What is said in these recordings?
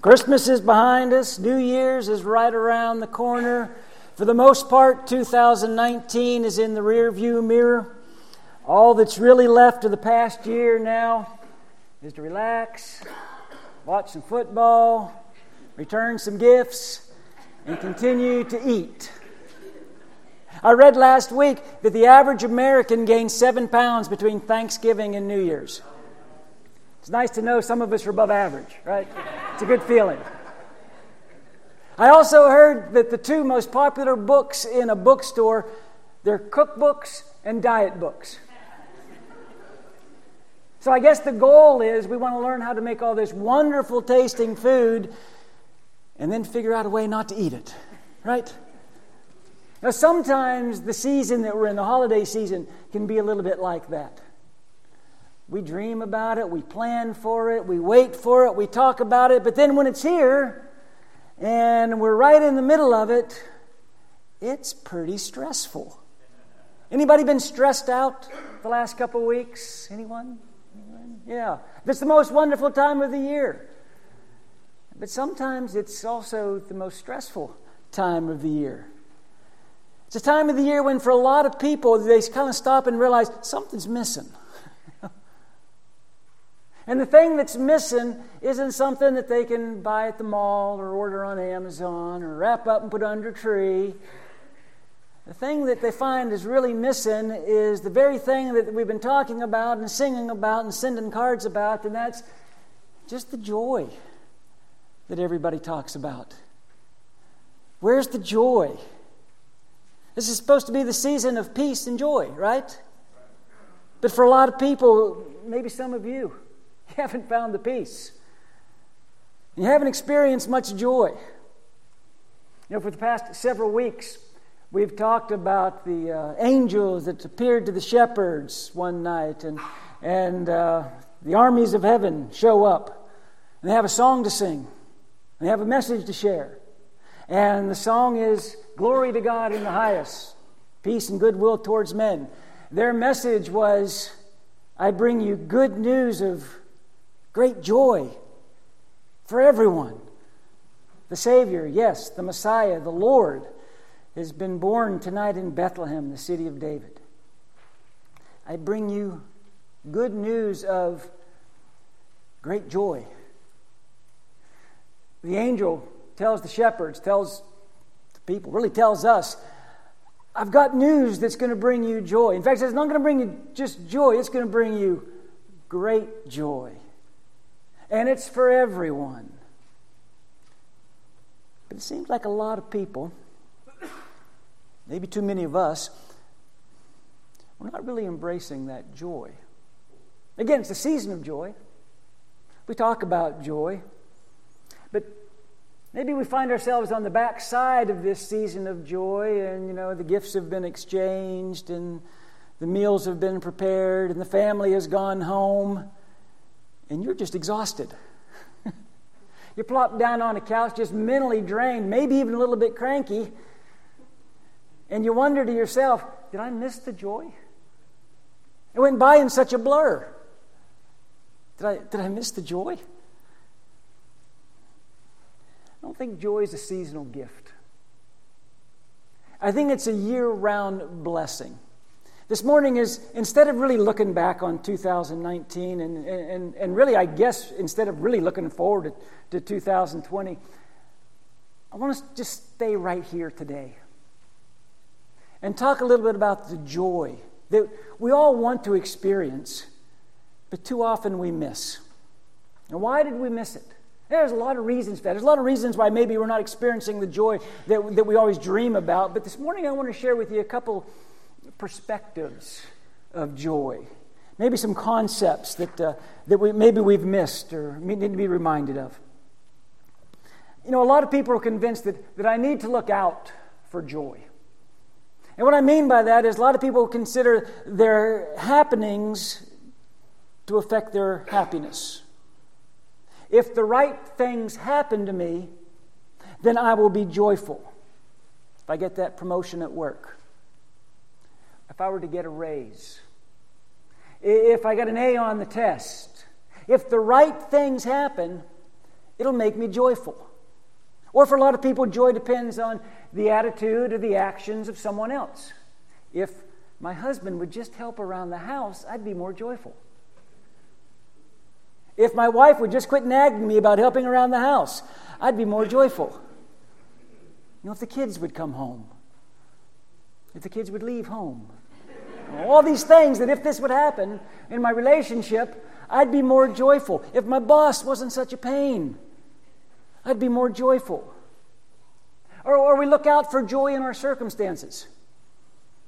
Christmas is behind us, New Year's is right around the corner. For the most part, 2019 is in the rearview mirror. All that's really left of the past year now is to relax, watch some football, return some gifts, and continue to eat. I read last week that the average American gains seven pounds between Thanksgiving and New Year's. It's nice to know some of us are above average, right? It's a good feeling. I also heard that the two most popular books in a bookstore, they're cookbooks and diet books. So I guess the goal is we want to learn how to make all this wonderful tasting food and then figure out a way not to eat it, right? Now, sometimes the season that we're in, the holiday season, can be a little bit like that. We dream about it, we plan for it, we wait for it, we talk about it, but then when it's here and we're right in the middle of it, it's pretty stressful. Anybody been stressed out the last couple weeks? Anyone? Anyone? Yeah. It's the most wonderful time of the year. But sometimes it's also the most stressful time of the year. It's a time of the year when, for a lot of people, they kind of stop and realize something's missing. And the thing that's missing isn't something that they can buy at the mall or order on Amazon or wrap up and put under a tree. The thing that they find is really missing is the very thing that we've been talking about and singing about and sending cards about, and that's just the joy that everybody talks about. Where's the joy? This is supposed to be the season of peace and joy, right? But for a lot of people, maybe some of you, you haven't found the peace. You haven't experienced much joy. You know, for the past several weeks, we've talked about the uh, angels that appeared to the shepherds one night, and, and uh, the armies of heaven show up, and they have a song to sing, and they have a message to share. And the song is Glory to God in the highest, peace and goodwill towards men. Their message was I bring you good news of great joy for everyone. The Savior, yes, the Messiah, the Lord, has been born tonight in Bethlehem, the city of David. I bring you good news of great joy. The angel tells the shepherds, tells the people, really tells us, I've got news that's going to bring you joy. In fact, it's not going to bring you just joy, it's going to bring you great joy. And it's for everyone. But it seems like a lot of people, maybe too many of us, we're not really embracing that joy. Again, it's the season of joy. We talk about joy. But Maybe we find ourselves on the back side of this season of joy, and you know, the gifts have been exchanged, and the meals have been prepared, and the family has gone home, and you're just exhausted. you're plopped down on a couch, just mentally drained, maybe even a little bit cranky, and you wonder to yourself, did I miss the joy? It went by in such a blur. Did I, did I miss the joy? I don't think joy is a seasonal gift. I think it's a year round blessing. This morning is, instead of really looking back on 2019, and, and, and really, I guess, instead of really looking forward to, to 2020, I want to just stay right here today and talk a little bit about the joy that we all want to experience, but too often we miss. And why did we miss it? There's a lot of reasons for that. There's a lot of reasons why maybe we're not experiencing the joy that, that we always dream about. But this morning I want to share with you a couple perspectives of joy. Maybe some concepts that, uh, that we, maybe we've missed or need to be reminded of. You know, a lot of people are convinced that, that I need to look out for joy. And what I mean by that is a lot of people consider their happenings to affect their happiness. If the right things happen to me, then I will be joyful. If I get that promotion at work, if I were to get a raise, if I got an A on the test, if the right things happen, it'll make me joyful. Or for a lot of people, joy depends on the attitude or the actions of someone else. If my husband would just help around the house, I'd be more joyful. If my wife would just quit nagging me about helping around the house, I'd be more joyful. You know, if the kids would come home, if the kids would leave home, all these things that if this would happen in my relationship, I'd be more joyful. If my boss wasn't such a pain, I'd be more joyful. Or, or we look out for joy in our circumstances.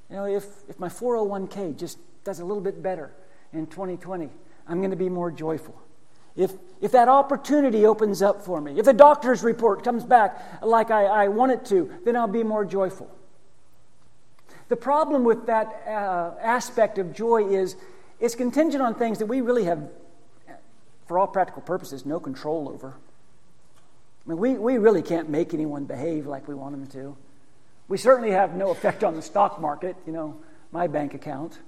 You know, if, if my 401k just does a little bit better in 2020, I'm going to be more joyful. If, if that opportunity opens up for me, if the doctor's report comes back like I, I want it to, then I'll be more joyful. The problem with that uh, aspect of joy is it's contingent on things that we really have, for all practical purposes, no control over. I mean, we, we really can't make anyone behave like we want them to. We certainly have no effect on the stock market, you know, my bank account.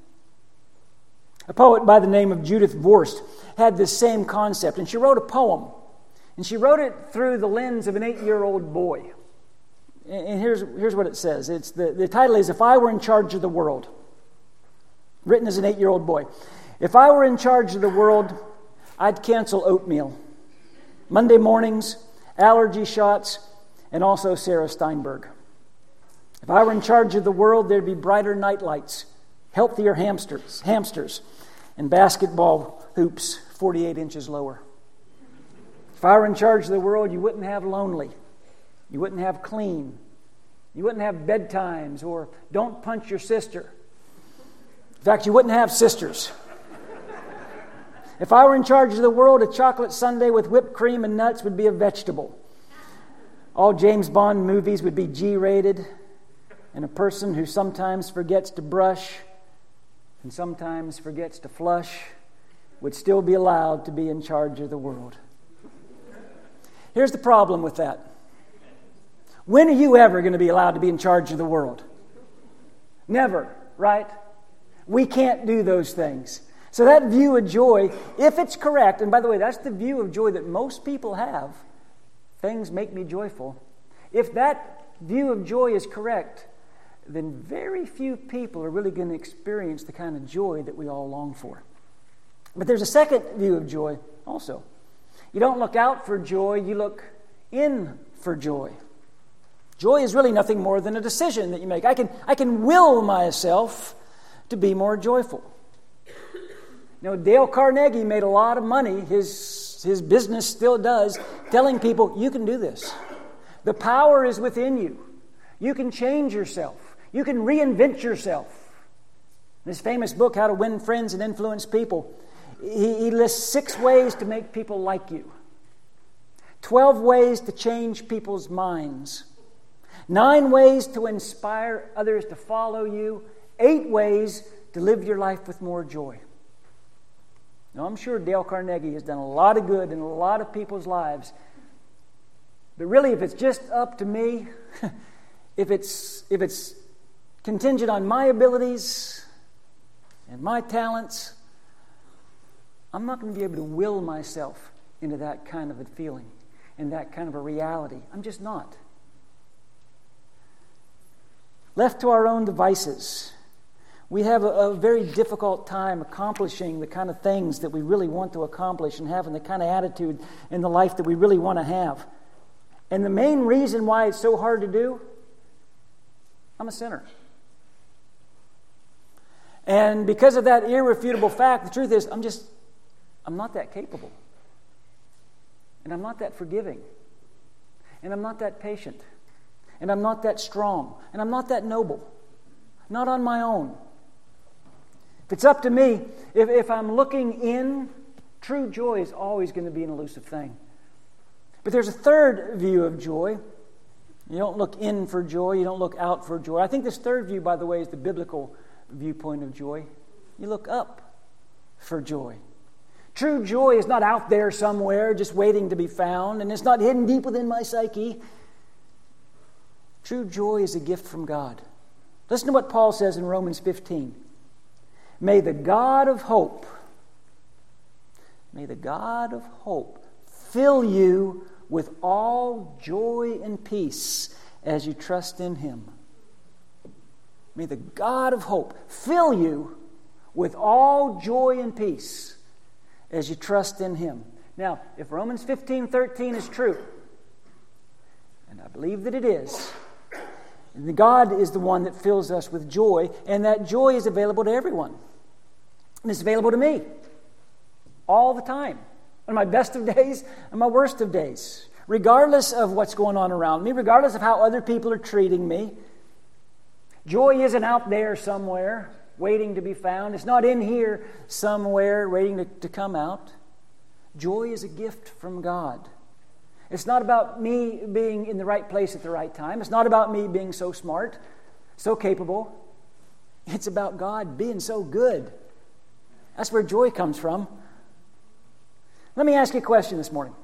A poet by the name of Judith Viorst had this same concept, and she wrote a poem. And she wrote it through the lens of an eight year old boy. And here's, here's what it says it's the, the title is If I Were in Charge of the World, written as an eight year old boy. If I were in charge of the world, I'd cancel oatmeal, Monday mornings, allergy shots, and also Sarah Steinberg. If I were in charge of the world, there'd be brighter nightlights, healthier hamsters, hamsters, and basketball hoops 48 inches lower. If I were in charge of the world, you wouldn't have lonely. You wouldn't have clean. You wouldn't have bedtimes or don't punch your sister. In fact, you wouldn't have sisters. If I were in charge of the world, a chocolate sundae with whipped cream and nuts would be a vegetable. All James Bond movies would be G rated, and a person who sometimes forgets to brush and sometimes forgets to flush would still be allowed to be in charge of the world. Here's the problem with that. When are you ever going to be allowed to be in charge of the world? Never, right? We can't do those things. So, that view of joy, if it's correct, and by the way, that's the view of joy that most people have things make me joyful. If that view of joy is correct, then very few people are really going to experience the kind of joy that we all long for. But there's a second view of joy also. You don't look out for joy, you look in for joy. Joy is really nothing more than a decision that you make. I can, I can will myself to be more joyful. You know, Dale Carnegie made a lot of money, his, his business still does, telling people, you can do this. The power is within you. You can change yourself. You can reinvent yourself. In his famous book, How to Win Friends and Influence People, he, he lists six ways to make people like you, 12 ways to change people's minds, nine ways to inspire others to follow you, eight ways to live your life with more joy. Now, I'm sure Dale Carnegie has done a lot of good in a lot of people's lives. But really, if it's just up to me, if it's, if it's contingent on my abilities and my talents, I'm not going to be able to will myself into that kind of a feeling and that kind of a reality. I'm just not. Left to our own devices, we have a, a, very difficult time accomplishing the kind of things that we really want to accomplish and having the kind of attitude in the life that we really want to have. And the main reason why it's so hard to do, I'm a sinner. And because of that irrefutable fact, the truth is, I'm just, I'm not that capable. And I'm not that forgiving. And I'm not that patient. And I'm not that strong. And I'm not that noble. Not on my own. If it's up to me, if, if I'm looking in, true joy is always going to be an elusive thing. But there's a third view of joy. You don't look in for joy, you don't look out for joy. I think this third view, by the way, is the biblical viewpoint of joy. You look up for joy. True joy is not out there somewhere just waiting to be found, and it's not hidden deep within my psyche. True joy is a gift from God. Listen to what Paul says in Romans 15. May the God of hope, may the God of hope fill you with all joy and peace as you trust in Him. May the God of hope fill you with all joy and peace as you trust in Him. Now, if Romans 15 13 is true, and I believe that it is, God is the one that fills us with joy, and that joy is available to everyone. And it's available to me all the time on my best of days and my worst of days, regardless of what's going on around me, regardless of how other people are treating me. Joy isn't out there somewhere waiting to be found, it's not in here somewhere waiting to, to come out. Joy is a gift from God. It's not about me being in the right place at the right time. It's not about me being so smart, so capable. It's about God being so good. That's where joy comes from. Let me ask you a question this morning.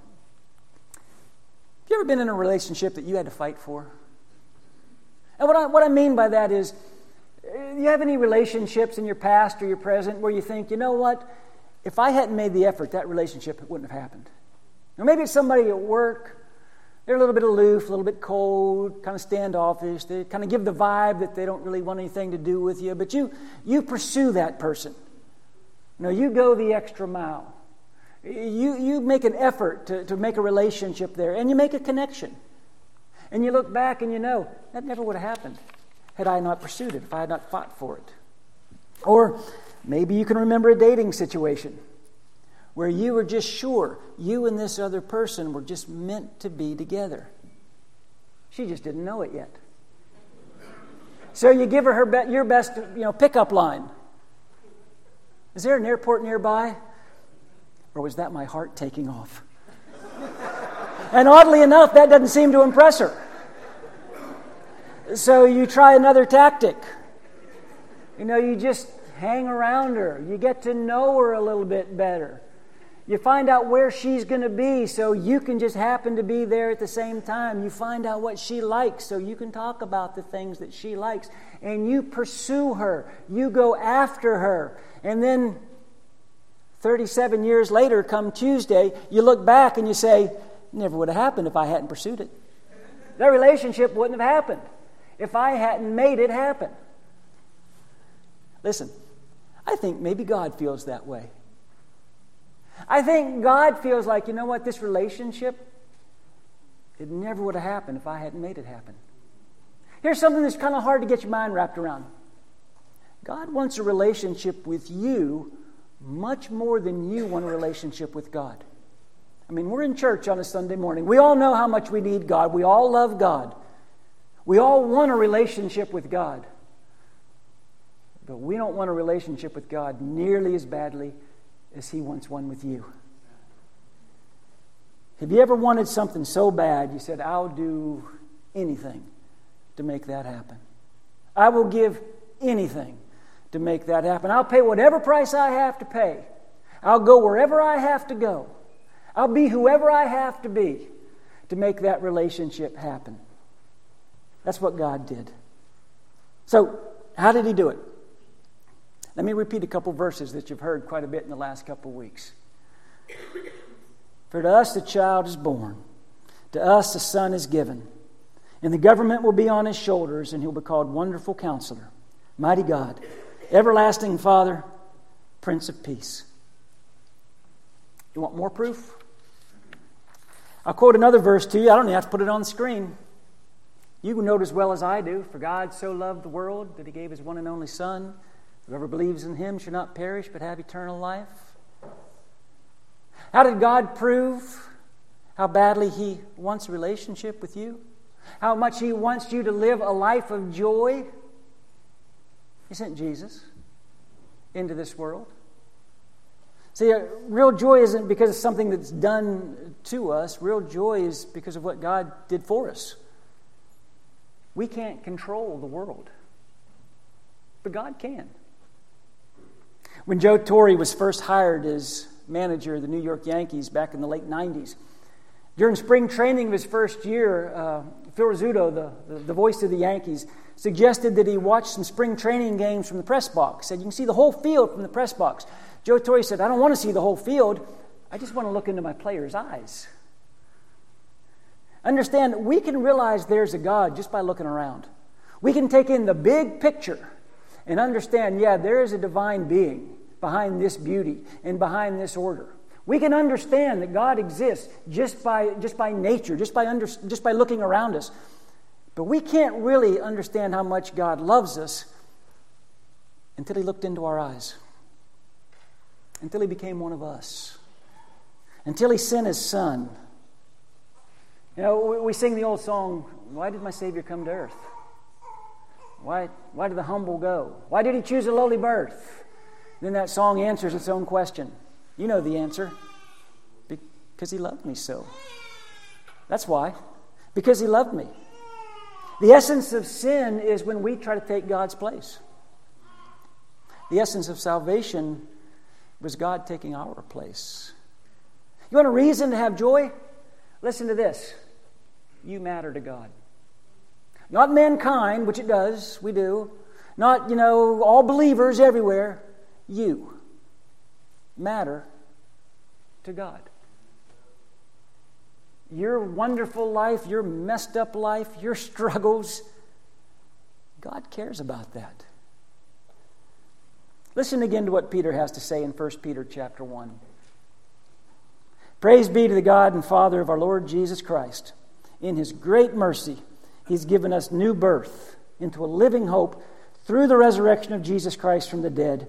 Have you ever been in a relationship that you had to fight for? And what I, what I mean by that is, do you have any relationships in your past or your present where you think, you know what, if I hadn't made the effort, that relationship wouldn't have happened? Or maybe it's somebody at work, they're a little bit aloof, a little bit cold, kind of standoffish. They kind of give the vibe that they don't really want anything to do with you, but you, you pursue that person. Know, you go the extra mile. You, you make an effort to, to make a relationship there, and you make a connection. And you look back and you know, that never would have happened had I not pursued it, if I had not fought for it. Or maybe you can remember a dating situation where you were just sure you and this other person were just meant to be together. She just didn't know it yet. So you give her, her be- your best you know, pickup line. Is there an airport nearby? Or was that my heart taking off? and oddly enough, that doesn't seem to impress her. So you try another tactic. You know, you just hang around her, you get to know her a little bit better. You find out where she's going to be so you can just happen to be there at the same time. You find out what she likes so you can talk about the things that she likes. And you pursue her. You go after her. And then 37 years later, come Tuesday, you look back and you say, never would have happened if I hadn't pursued it. That relationship wouldn't have happened if I hadn't made it happen. Listen, I think maybe God feels that way. I think God feels like, you know what, this relationship, it never would have happened if I hadn't made it happen. Here's something that's kind of hard to get your mind wrapped around God wants a relationship with you much more than you want a relationship with God. I mean, we're in church on a Sunday morning. We all know how much we need God. We all love God. We all want a relationship with God. But we don't want a relationship with God nearly as badly as He wants one with you. Have you ever wanted something so bad you said, I'll do anything to make that happen? I will give anything to make that happen. I'll pay whatever price I have to pay. I'll go wherever I have to go. I'll be whoever I have to be to make that relationship happen. That's what God did. So, how did He do it? Let me repeat a couple verses that you've heard quite a bit in the last couple weeks. For to us the child is born, to us the son is given, and the government will be on his shoulders, and he'll be called Wonderful Counselor, Mighty God, Everlasting Father, Prince of Peace. You want more proof? I'll quote another verse to you. I don't even have to put it on the screen. You know it as well as I do. For God so loved the world that he gave his one and only Son Whoever believes in him shall not perish but have eternal life. How did God prove how badly he wants a relationship with you? How much he wants you to live a life of joy? He sent Jesus into this world. See, uh, real joy isn't because of something that's done to us. Real joy is because of what God did for us. We can't control the world, but God can. When Joe Torre was first hired as manager of the New York Yankees back in the late 90s, during spring training of his first year, uh, Phil Rizzuto, the, the, the, voice of the Yankees, suggested that he watch some spring training games from the press box. Said, You can see the whole field from the press box. Joe Torre said, I don't want to see the whole field. I just want to look into my players' eyes. Understand, we can realize there's a God just by looking around. We can take in the big picture and understand, yeah, there is a divine being behind this beauty and behind this order. We can understand that God exists just by, just by nature, just by, under, just by looking around us. But we can't really understand how much God loves us until He looked into our eyes, until He became one of us, until He sent His Son. You know, we sing the old song, Why did my Savior come to earth? Why, why did the humble go? Why did he choose a lowly birth? Then that song answers its own question. You know the answer. Because he loved me so. That's why. Because he loved me. The essence of sin is when we try to take God's place. The essence of salvation was God taking our place. You want a reason to have joy? Listen to this. You matter to God. Not mankind, which it does, we do. Not, you know, all believers everywhere. You matter to God. Your wonderful life, your messed up life, your struggles, God cares about that. Listen again to what Peter has to say in 1 Peter chapter 1. Praise be to the God and Father of our Lord Jesus Christ. In his great mercy, He's given us new birth into a living hope through the resurrection of Jesus Christ from the dead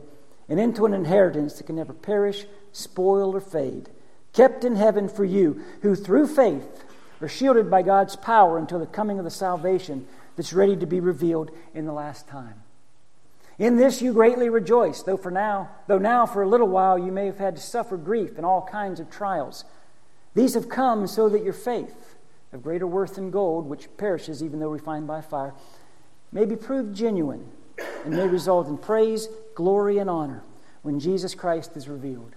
and into an inheritance that can never perish, spoil, or fade, kept in heaven for you, who through faith are shielded by God's power until the coming of the salvation that's ready to be revealed in the last time. In this you greatly rejoice, though for now, though now for a little while you may have had to suffer grief and all kinds of trials. These have come so that your faith, of greater worth than gold, which perishes even though refined by fire, may be proved genuine and may result in praise, glory, and honor when Jesus Christ is revealed.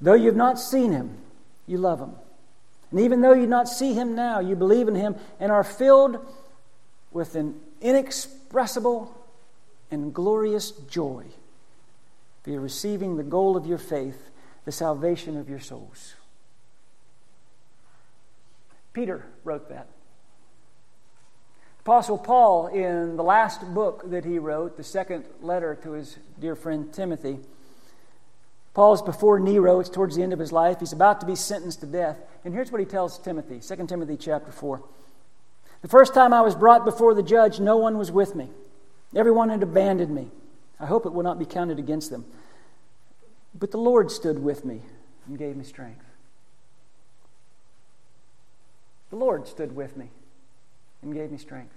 Though you have not seen him, you love him. And even though you not see him now, you believe in him and are filled with an inexpressible and glorious joy. For you're receiving the goal of your faith, the salvation of your souls. Peter wrote that. Apostle Paul, in the last book that he wrote, the second letter to his dear friend Timothy, Paul's before Nero, it's towards the end of his life. He's about to be sentenced to death. And here's what he tells Timothy 2 Timothy chapter 4. The first time I was brought before the judge, no one was with me. Everyone had abandoned me. I hope it will not be counted against them. But the Lord stood with me and gave me strength. The Lord stood with me and gave me strength.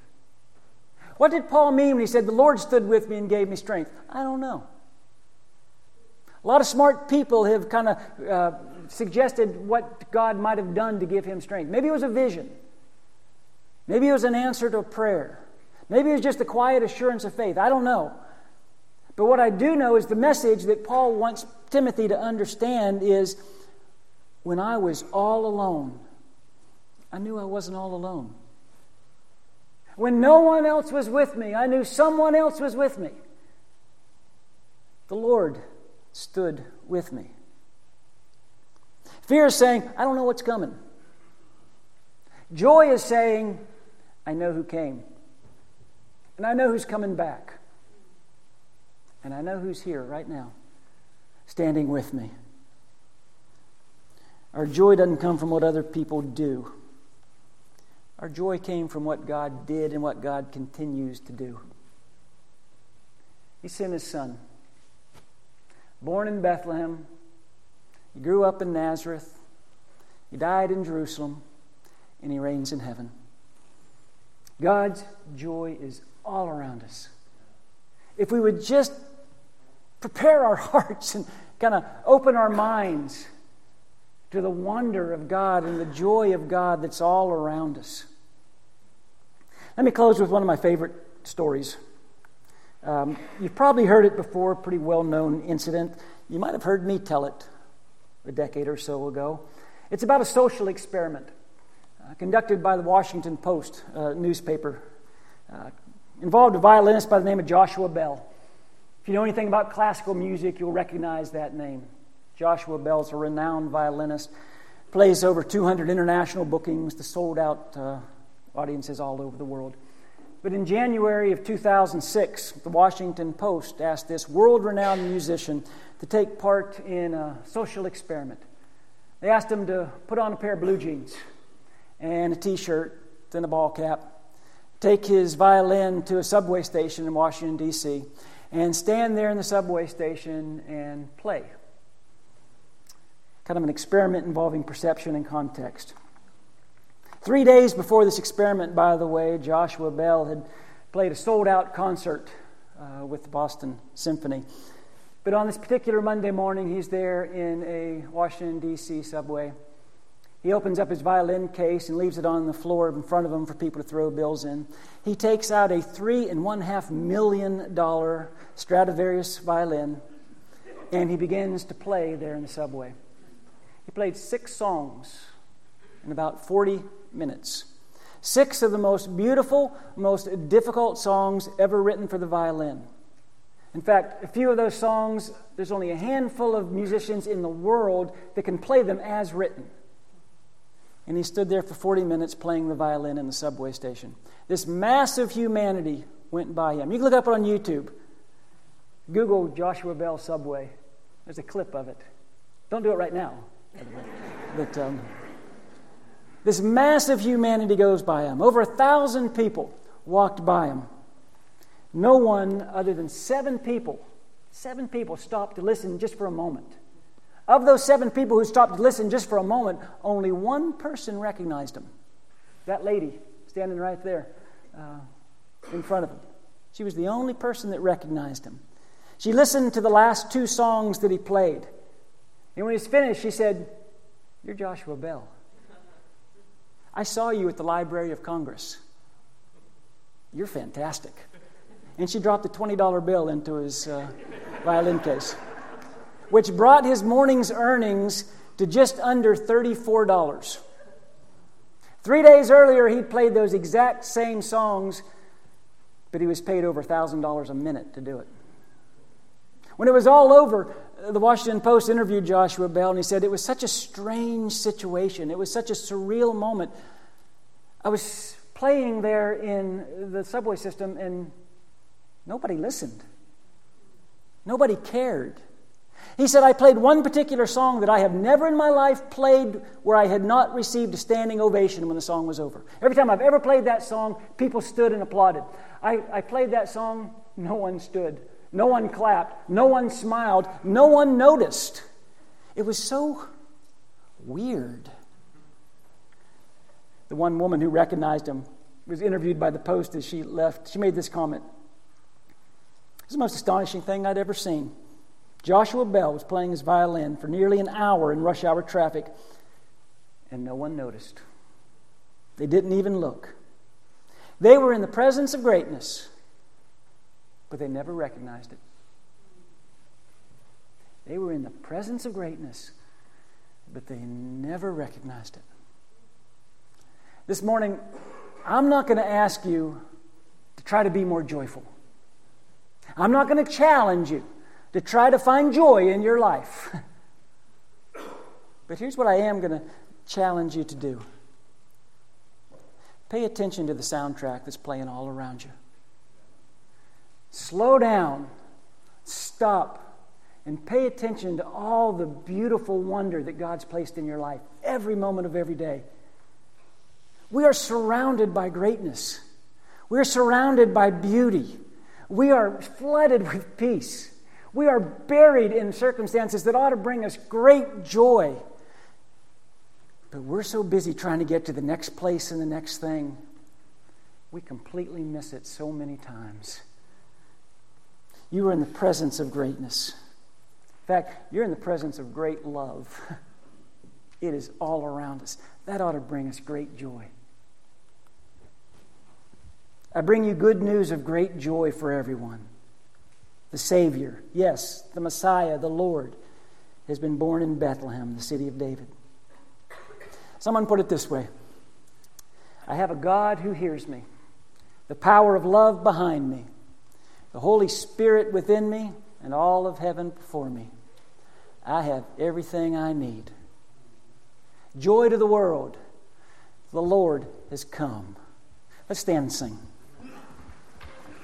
What did Paul mean when he said, The Lord stood with me and gave me strength? I don't know. A lot of smart people have kind of uh, suggested what God might have done to give him strength. Maybe it was a vision. Maybe it was an answer to a prayer. Maybe it was just a quiet assurance of faith. I don't know. But what I do know is the message that Paul wants Timothy to understand is when I was all alone, I knew I wasn't all alone. When no one else was with me, I knew someone else was with me. The Lord stood with me. Fear is saying, I don't know what's coming. Joy is saying, I know who came. And I know who's coming back. And I know who's here right now, standing with me. Our joy doesn't come from what other people do. Our joy came from what God did and what God continues to do. He sent his son. Born in Bethlehem, he grew up in Nazareth, he died in Jerusalem, and he reigns in heaven. God's joy is all around us. If we would just prepare our hearts and kind of open our minds to the wonder of God and the joy of God that's all around us. Let me close with one of my favorite stories. Um, you've probably heard it before, a pretty well known incident. You might have heard me tell it a decade or so ago. It's about a social experiment uh, conducted by the Washington Post uh, newspaper. Uh, involved a violinist by the name of Joshua Bell. If you know anything about classical music, you'll recognize that name. Joshua Bell's a renowned violinist. plays over 200 international bookings the sold out uh, audiences all over the world. But in January of 2006, the Washington Post asked this world renowned musician to take part in a social experiment. They asked him to put on a pair of blue jeans and a t shirt and a ball cap, take his violin to a subway station in Washington, D.C., and stand there in the subway station and play kind of an experiment involving perception and context. Three days before this experiment, by the way, Joshua Bell had played a sold out concert uh, with the Boston Symphony. But on this particular Monday morning, he's there in a Washington, D.C. subway. He opens up his violin case and leaves it on the floor in front of him for people to throw bills in. He takes out a three and one half million dollar Stradivarius violin and he begins to play there in the subway. He played six songs in about 40 minutes. Six of the most beautiful, most difficult songs ever written for the violin. In fact, a few of those songs, there's only a handful of musicians in the world that can play them as written. And he stood there for 40 minutes playing the violin in the subway station. This massive humanity went by him. You can look up on YouTube. Google Joshua Bell Subway. There's a clip of it. Don't do it right now. But um, this massive humanity goes by him. Over a thousand people walked by him. No one other than seven people, seven people stopped to listen just for a moment. Of those seven people who stopped to listen just for a moment, only one person recognized him. That lady standing right there uh, in front of him. She was the only person that recognized him. She listened to the last two songs that he played. And when he was finished, she said, You're Joshua Bell. I saw you at the Library of Congress. You're fantastic. And she dropped a $20 bill into his uh, violin case, which brought his morning's earnings to just under $34. Three days earlier, he'd played those exact same songs, but he was paid over $1,000 a minute to do it. When it was all over, Uh, the Washington Post interviewed Joshua Bell, and he said, It was such a strange situation. It was such a surreal moment. I was playing there in the subway system, and nobody listened. Nobody cared. He said, I played one particular song that I have never in my life played where I had not received a standing ovation when the song was over. Every time I've ever played that song, people stood and applauded. I, I played that song, no one stood. No one clapped. No one smiled. No one noticed. It was so weird. The one woman who recognized him was interviewed by the Post as she left. She made this comment is the most astonishing thing I'd ever seen. Joshua Bell was playing his violin for nearly an hour in rush hour traffic, and no one noticed. They didn't even look. They were in the presence of greatness but they never recognized it. They were in the presence of greatness, but they never recognized it. This morning, I'm not going to ask you to try to be more joyful. I'm not going to challenge you to try to find joy in your life. but here's what I am going to challenge you to do pay attention to the soundtrack that's playing all around you. Slow down, stop, and pay attention to all the beautiful wonder that God's placed in your life every moment of every day. We are surrounded by greatness. We are surrounded by beauty. We are flooded with peace. We are buried in circumstances that ought to bring us great joy. But we're so busy trying to get to the next place and the next thing, we completely miss it so many times. You are in the presence of greatness. In fact, you're in the presence of great love. It is all around us. That ought to bring us great joy. I bring you good news of great joy for everyone. The Savior, yes, the Messiah, the Lord, has been born in Bethlehem, the city of David. Someone put it this way I have a God who hears me, the power of love behind me the Holy Spirit within me, and all of heaven before me. I have everything I need. Joy to the world. The Lord has come. Let's stand and sing.